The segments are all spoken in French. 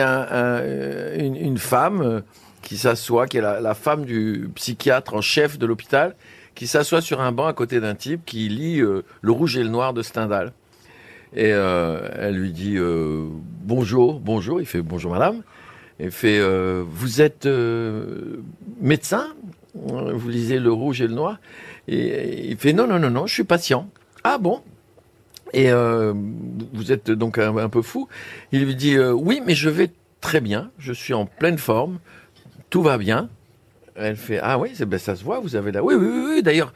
un- une, femme euh, qui s'assoit, qui est la, femme du psychiatre en chef de l'hôpital, qui s'assoit sur un banc à côté d'un type qui lit euh, Le Rouge et le Noir de Stendhal. Et euh, elle lui dit euh, bonjour, bonjour. Il fait bonjour madame. Elle fait euh, vous êtes euh, médecin? Vous lisez Le Rouge et le Noir? Et il fait non non non non, je suis patient. Ah bon? Et euh, vous êtes donc un, peu fou. Il lui dit euh, oui, mais je vais très bien. Je suis en pleine forme. Tout va bien. Elle fait ah oui, ben, ça se voit. Vous avez là. Oui oui oui. oui. D'ailleurs,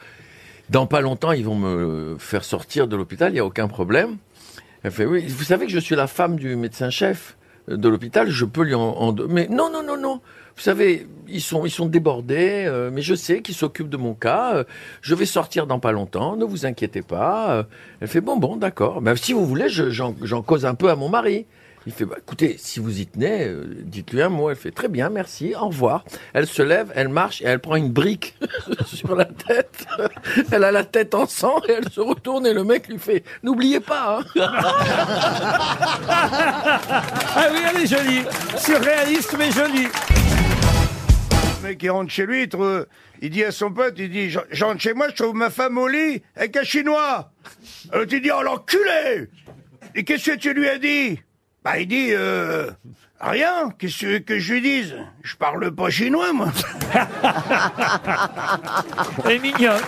dans pas longtemps, ils vont me faire sortir de l'hôpital. Il y a aucun problème. Elle fait oui. Vous savez que je suis la femme du médecin-chef de l'hôpital. Je peux lui en, en mais non non non non. Vous savez, ils sont ils sont débordés. euh, mais je sais qu'ils s'occupent de mon cas. euh, je vais sortir dans pas longtemps. Ne vous inquiétez pas. euh. Elle fait bon bon d'accord. Ben, si vous voulez, je- j'en j'en cause un peu à mon mari. Il fait, bah, écoutez, si vous y tenez, euh, dites-lui un mot. Elle fait, très bien, merci, au revoir. Elle se lève, elle marche et elle prend une brique sur la tête. Elle a la tête en sang et elle se retourne et le mec lui fait, n'oubliez pas. hein. Ah oui, elle est jolie. Surréaliste, mais jolie. Le mec, il rentre chez lui, il, trouve- il dit à son pote, il dit, je je rentre chez moi, je trouve ma femme au lit avec un chinois. Alors tu dis, oh l'enculé Et qu'est-ce que tu lui as dit? Bah il dit, euh, rien, qu'est-ce que je lui dise? Je parle pas chinois, moi. Elle est mignonne.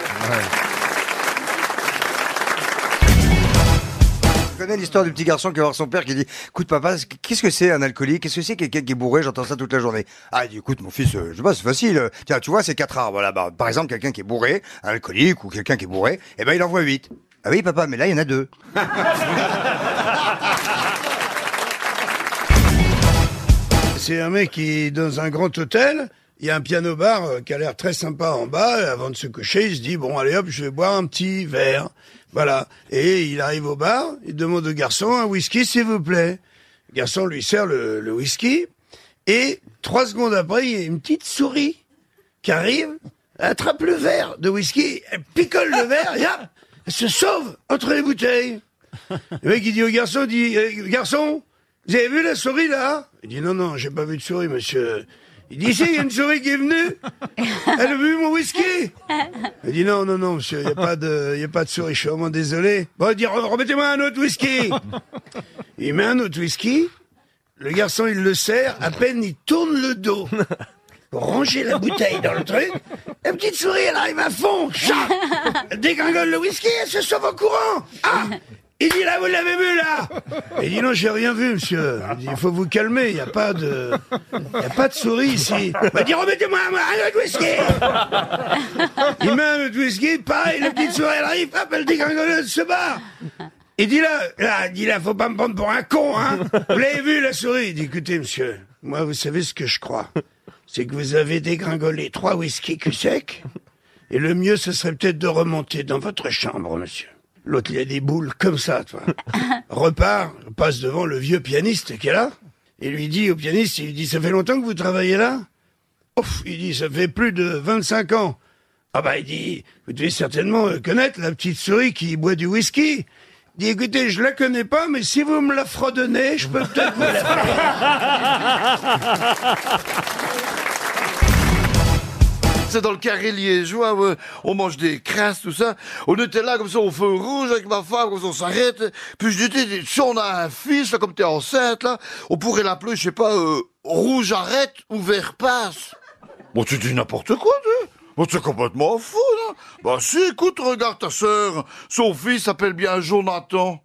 Je connais l'histoire du petit garçon qui va voir son père qui dit Écoute, papa, qu'est-ce que c'est un alcoolique? Qu'est-ce que c'est quelqu'un qui est bourré? J'entends ça toute la journée. Ah, il dit Écoute, mon fils, euh, je sais pas, c'est facile. Euh, Tiens, tu vois, c'est quatre arbres là-bas. Par exemple, quelqu'un qui est bourré, un alcoolique ou quelqu'un qui est bourré, eh ben, il en voit huit. Ah oui, papa, mais là, il y en a deux. C'est un mec qui dans un grand hôtel. Il y a un piano bar euh, qui a l'air très sympa en bas. Avant de se coucher, il se dit bon allez hop, je vais boire un petit verre. Voilà. Et il arrive au bar. Il demande au garçon un whisky s'il vous plaît. Le garçon lui sert le, whisky. Et trois secondes après, il y a une petite souris qui arrive, attrape le verre de whisky, elle picole le verre et hop, elle se sauve entre les bouteilles. Le mec, il dit au garçon, dit, Eh, garçon, vous avez vu la souris là Il dit, non, non, j'ai pas vu de souris, monsieur. Il dit, si, il y a une souris qui est venue, elle a bu mon whisky. Il dit, non, non, non, monsieur, il n'y a, pas de- il y a pas de souris, je suis vraiment désolé. Bon, il dit, Re- remettez-moi un autre whisky. Il met un autre whisky, le garçon, il le sert, à peine il tourne le dos pour ranger la bouteille dans le truc. La petite souris, elle arrive à fond, chat Elle dégringole le whisky, elle se sauve en courant. Ah Il dit là, vous l'avez vu là Il dit non, j'ai rien vu, monsieur. Il dit, faut vous calmer, il n'y a pas de, il y a pas de souris ici. Il dit, remettez-moi un, autre whisky Il met un autre whisky, pareil, la petite souris, elle arrive, hop, elle dégringole, se barre. Il dit là, là, il dit là, faut pas me prendre pour un con, hein. Vous l'avez vu, la souris? Il dit, écoutez, monsieur, moi, vous savez ce que je crois. C'est que vous avez dégringolé trois whisky cul sec. Et le mieux, ce serait peut-être de remonter dans votre chambre, monsieur. L'autre, il a des boules comme ça, toi. Repart, passe devant le vieux pianiste qui est là. Et lui dit au pianiste, il dit, ça fait longtemps que vous travaillez là? Ouf, il dit, ça fait plus de 25 ans. Ah bah, il dit, vous devez certainement euh, connaître la petite souris qui boit du whisky. Il dit, écoutez, je la connais pas, mais si vous me la fredonnez, je peux peut-être vous la C'est dans le carré liégeois, ouais. on mange des crasses, tout ça. On était là comme ça au feu rouge avec ma femme, comme ça on s'arrête. Puis je dis, si on a un fils, là, comme t'es enceinte, là, on pourrait l'appeler, je sais pas, euh, rouge arrête ou vert passe. Bon, tu dis n'importe quoi, tu Bon, c'est complètement fou, là. Bah si, écoute, regarde ta sœur. Son fils s'appelle bien Jonathan.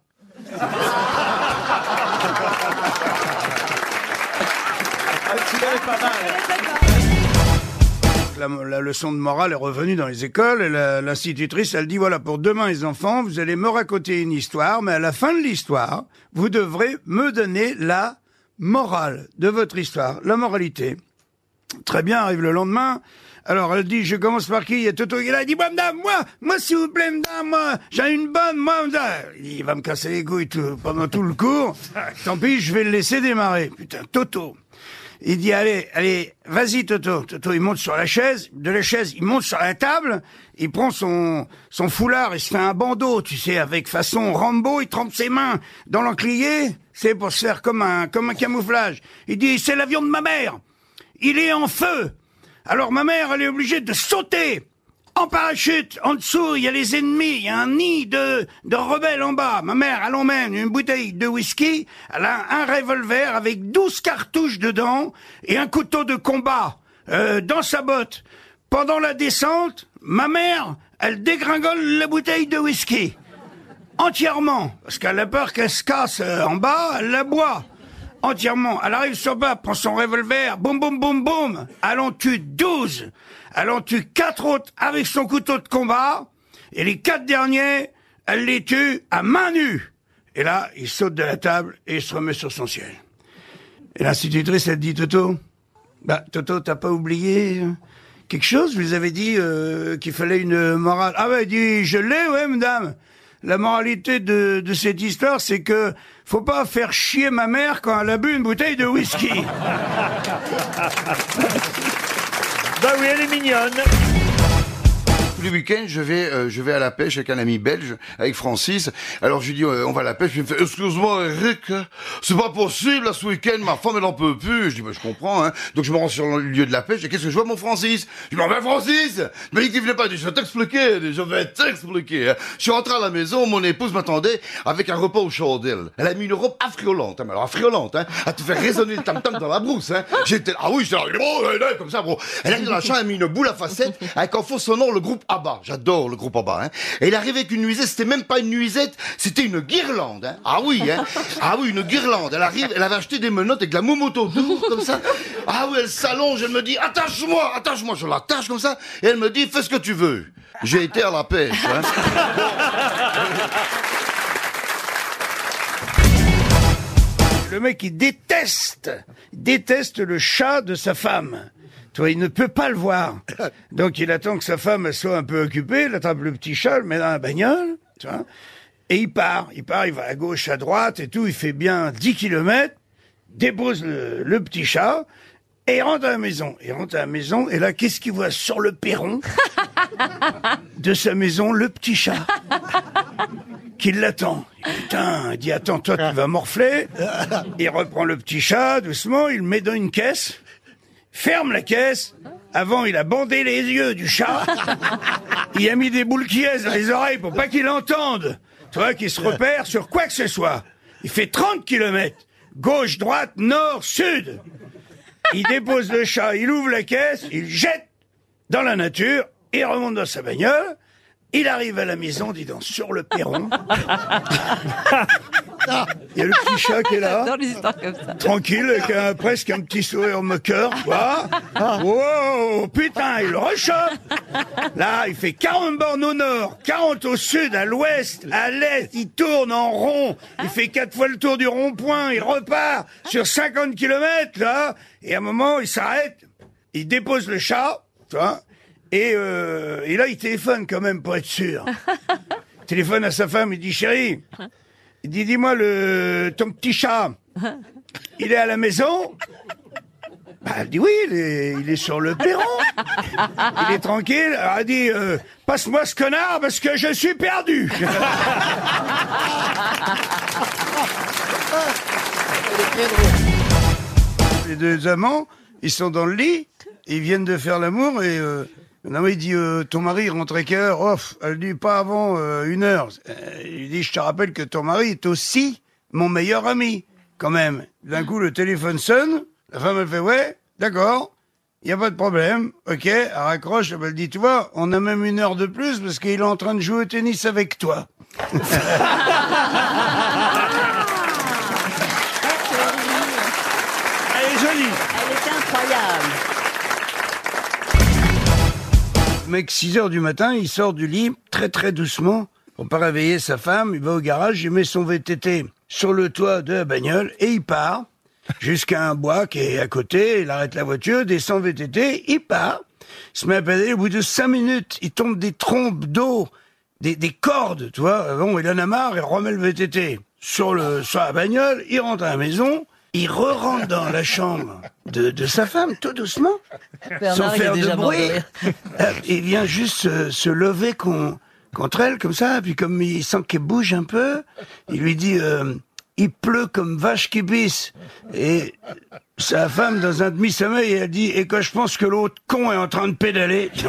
La, la leçon de morale est revenue dans les écoles et l'institutrice, elle dit voilà, pour demain les enfants, vous allez me raconter une histoire, mais à la fin de l'histoire, vous devrez me donner la morale de votre histoire, la moralité. Très bien, arrive le lendemain. Alors elle dit, je commence par qui? Il y a Toto qui est là, il dit, moi, madame, moi, moi, s'il vous plaît, madame, moi, j'ai une bonne, moi, madame. Il va me casser les couilles tout- pendant tout le cours. Tant pis, je vais le laisser démarrer. Putain, Toto. Il dit, allez, allez, vas-y, Toto. Toto, il monte sur la chaise. De la chaise, il monte sur la table. Il prend son, son foulard, il se fait un bandeau, tu sais, avec façon Rambo. Il trempe ses mains dans l'encrier. C'est pour se faire comme un, comme un camouflage. Il dit, c'est l'avion de ma mère. Il est en feu. Alors ma mère, elle est obligée de sauter. En parachute, en dessous, il y a les ennemis, il y a un nid de, de rebelles en bas. Ma mère, elle emmène une bouteille de whisky, elle a un revolver avec 12 cartouches dedans et un couteau de combat euh, dans sa botte. Pendant la descente, ma mère, elle dégringole la bouteille de whisky. Entièrement, parce qu'elle a peur qu'elle se casse euh, en bas, elle la boit. Entièrement. Elle arrive sur bas, prend son revolver, boum boum boum boum. Elle en tue 12. Elle en tue quatre autres avec son couteau de combat. Et les quatre derniers, elle les tue à main nue. Et là, il saute de la table et il se remet sur son ciel. Et l'institutrice, elle dit, Toto, bah, Toto, t'as pas oublié quelque chose? Vous avez dit euh, qu'il fallait une morale. Ah bah, il dit, je l'ai, ouais, madame. La moralité de, cette histoire, c'est que faut pas faire chier ma mère quand elle a bu une bouteille de whisky. Bah oui, elle est mignonne. Tous les week-ends, je vais, euh, je vais à la pêche avec un ami belge, avec Francis. Alors je lui dis, euh, on va à la pêche. Il me fait, excuse-moi, Eric, c'est pas possible, là, ce week-end, ma femme, elle en peut plus. Je dis, bah, je comprends, hein. Donc je me rends sur le lieu de la pêche, et qu'est-ce que je vois, mon Francis? Je dis, mais Francis Mais il venait pas, je vais t'expliquer, je vais t'expliquer. hein. Je suis rentré à la maison, mon épouse m'attendait avec un repas au chandelles. Elle a mis une robe affriolante, hein, alors affriolante, hein, à te faire résonner le tam-tam dans la brousse, hein. J'étais, ah oui, j'étais là, oh, ouais, ouais, comme ça, bro. Elle arrive dans la chambre, elle a mis une boule à facettes, avec en faux son nom, le groupe J'adore le groupe ABBA, hein. Et il arrivait avec une nuisette, c'était même pas une nuisette, c'était une guirlande, hein. Ah oui, hein. Ah oui, une guirlande. Elle arrive, elle avait acheté des menottes avec de la moumoute autour, comme ça. Ah oui, elle s'allonge, elle me dit, attache-moi, attache-moi. Je l'attache comme ça, et elle me dit, fais ce que tu veux. J'ai été à la pêche, hein. Le mec, il déteste, déteste le chat de sa femme. Toi, il ne peut pas le voir. Donc, il attend que sa femme soit un peu occupée, il attrape le petit chat, le met dans la bagnole, tu vois, et il part. Il part, il va à gauche, à droite et tout. Il fait bien 10 kilomètres, dépose le, le petit chat, et il rentre à la maison. Il rentre à la maison, et là, qu'est-ce qu'il voit sur le perron de sa maison Le petit chat qui l'attend. Putain, il dit attends, toi tu vas morfler. Il reprend le petit chat doucement, il le met dans une caisse, ferme la caisse. Avant, il a bandé les yeux du chat. Il a mis des boules qui dans les oreilles pour pas qu'il entende. Toi qui se repère sur quoi que ce soit. Il fait 30 kilomètres. Gauche, droite, nord, sud. Il dépose le chat, il ouvre la caisse, il jette dans la nature, il remonte dans sa bagnole. Il arrive à la maison, dis donc, sur le perron. Il y a le petit chat qui est là, Dans les histoires comme ça. tranquille, avec un- presque un petit sourire moqueur, tu vois. Wow, putain, il rechoppe. Là, il fait 40 bornes au nord, 40 au sud, à l'ouest, à l'est, il tourne en rond. Il fait quatre fois le tour du rond-point, il repart sur 50 kilomètres, là. Et à un moment, il s'arrête, il dépose le chat, tu vois. Et, euh, et là, il téléphone quand même pour être sûr. Il téléphone à sa femme, il dit, chérie, il dit, dis-moi, le, ton petit chat, il est à la maison? Bah, Elle dit, oui, il est, il est sur le perron. Il est tranquille. Alors, elle dit, euh, passe-moi ce connard parce que je suis perdu. Les deux amants, ils sont dans le lit, ils viennent de faire l'amour et euh, non, il dit euh, ton mari rentrait quelle heure Off, elle dit pas avant euh, une heure. Euh, il dit je te rappelle que ton mari est aussi mon meilleur ami quand même. D'un coup le téléphone sonne, la femme elle fait ouais, d'accord. Il y a pas de problème, ok, elle raccroche, elle dit, tu vois, on a même une heure de plus parce qu'il est en train de jouer au tennis avec toi. Elle est jolie. Elle était incroyable. Mec, 6 heures du matin, il sort du lit très très doucement pour pas réveiller sa femme. Il va au garage, il met son VTT sur le toit de la bagnole et il part jusqu'à un bois qui est à côté. Il arrête la voiture, descend VTT, il part. Il se met à pédaler. Au bout de 5 minutes, il tombe des trompes d'eau, des, des cordes, tu vois. Bon, il en a marre, il remet le VTT sur, le, sur la bagnole, il rentre à la maison. Il re-rentre dans la chambre de, de sa femme, tout doucement, sans faire de bruit. Euh, Il vient juste se, se lever con- contre elle, comme ça, puis comme il sent qu'elle bouge un peu, il lui dit euh, Il pleut comme vache qui pisse ». Et sa femme, dans un demi-sommeil, elle dit « Et quand je pense que l'autre con est en train de pédaler... »